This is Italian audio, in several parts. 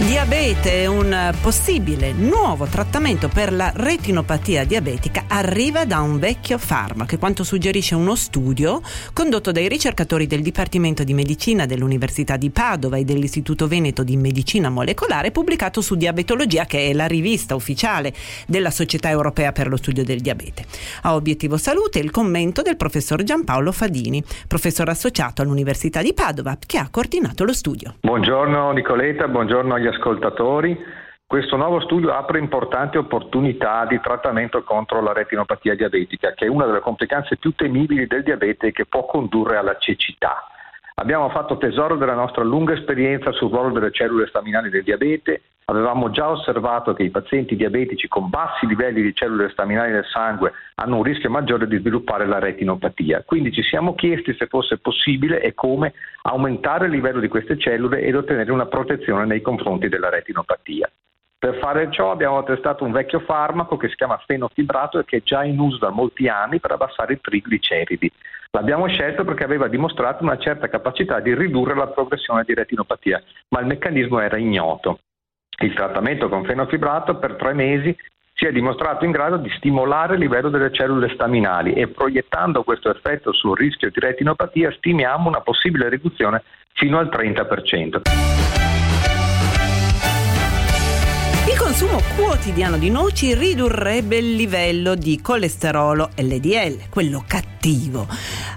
Diabete, un possibile nuovo trattamento per la retinopatia diabetica arriva da un vecchio farmaco, quanto suggerisce uno studio condotto dai ricercatori del Dipartimento di Medicina dell'Università di Padova e dell'Istituto Veneto di Medicina Molecolare, pubblicato su Diabetologia, che è la rivista ufficiale della Società Europea per lo Studio del Diabete. A obiettivo salute il commento del professor Giampaolo Fadini, professore associato all'Università di Padova, che ha coordinato lo studio. Buongiorno Nicoletta, buongiorno agli ascoltatori, questo nuovo studio apre importanti opportunità di trattamento contro la retinopatia diabetica, che è una delle complicanze più temibili del diabete e che può condurre alla cecità. Abbiamo fatto tesoro della nostra lunga esperienza sul ruolo delle cellule staminali del diabete, avevamo già osservato che i pazienti diabetici con bassi livelli di cellule staminali nel sangue hanno un rischio maggiore di sviluppare la retinopatia. Quindi ci siamo chiesti se fosse possibile e come aumentare il livello di queste cellule ed ottenere una protezione nei confronti della retinopatia. Per fare ciò abbiamo testato un vecchio farmaco che si chiama fenofibrato e che è già in uso da molti anni per abbassare i trigliceridi. L'abbiamo scelto perché aveva dimostrato una certa capacità di ridurre la progressione di retinopatia, ma il meccanismo era ignoto. Il trattamento con fenofibrato per tre mesi si è dimostrato in grado di stimolare il livello delle cellule staminali e proiettando questo effetto sul rischio di retinopatia stimiamo una possibile riduzione fino al 30%. Consumo quotidiano di noci ridurrebbe il livello di colesterolo LDL, quello cattivo.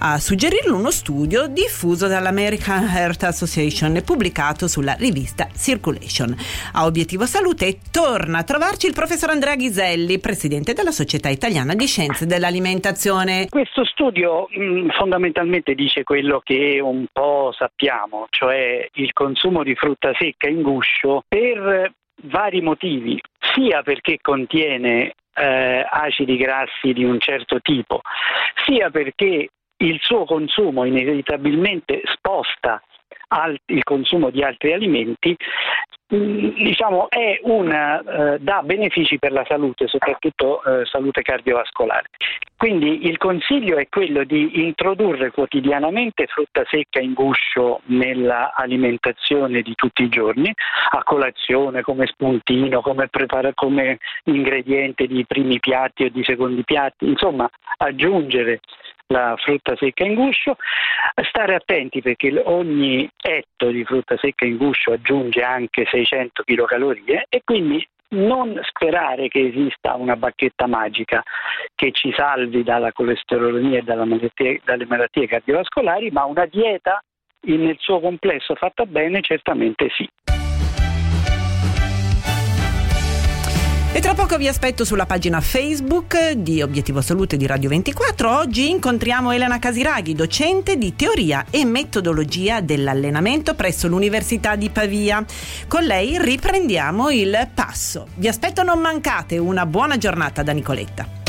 A suggerirlo uno studio diffuso dall'American Heart Association e pubblicato sulla rivista Circulation. A Obiettivo Salute torna a trovarci il professor Andrea Ghiselli, presidente della Società Italiana di Scienze dell'Alimentazione. Questo studio mh, mm, fondamentalmente dice quello che un po' sappiamo, cioè il consumo di frutta secca in guscio per vari motivi, sia perché contiene eh, acidi grassi di un certo tipo, sia perché il suo consumo inevitabilmente sposta al, il consumo di altri alimenti Mm, diciamo, una, eh, dà benefici per la salute, soprattutto eh, salute cardiovascolare. Quindi il consiglio è quello di introdurre quotidianamente frutta secca in guscio nell'alimentazione di tutti i giorni, a colazione, come spuntino, come, prepara- come ingrediente di primi piatti o di secondi piatti, insomma aggiungere la frutta secca in guscio, stare attenti perché ogni etto di frutta secca in guscio aggiunge anche 600 kcal e quindi non sperare che esista una bacchetta magica che ci salvi dalla colesterolemia e malattie, dalle malattie cardiovascolari, ma una dieta nel suo complesso fatta bene certamente sì. E tra poco vi aspetto sulla pagina Facebook di Obiettivo Salute di Radio 24. Oggi incontriamo Elena Casiraghi, docente di teoria e metodologia dell'allenamento presso l'Università di Pavia. Con lei riprendiamo il passo. Vi aspetto non mancate una buona giornata da Nicoletta.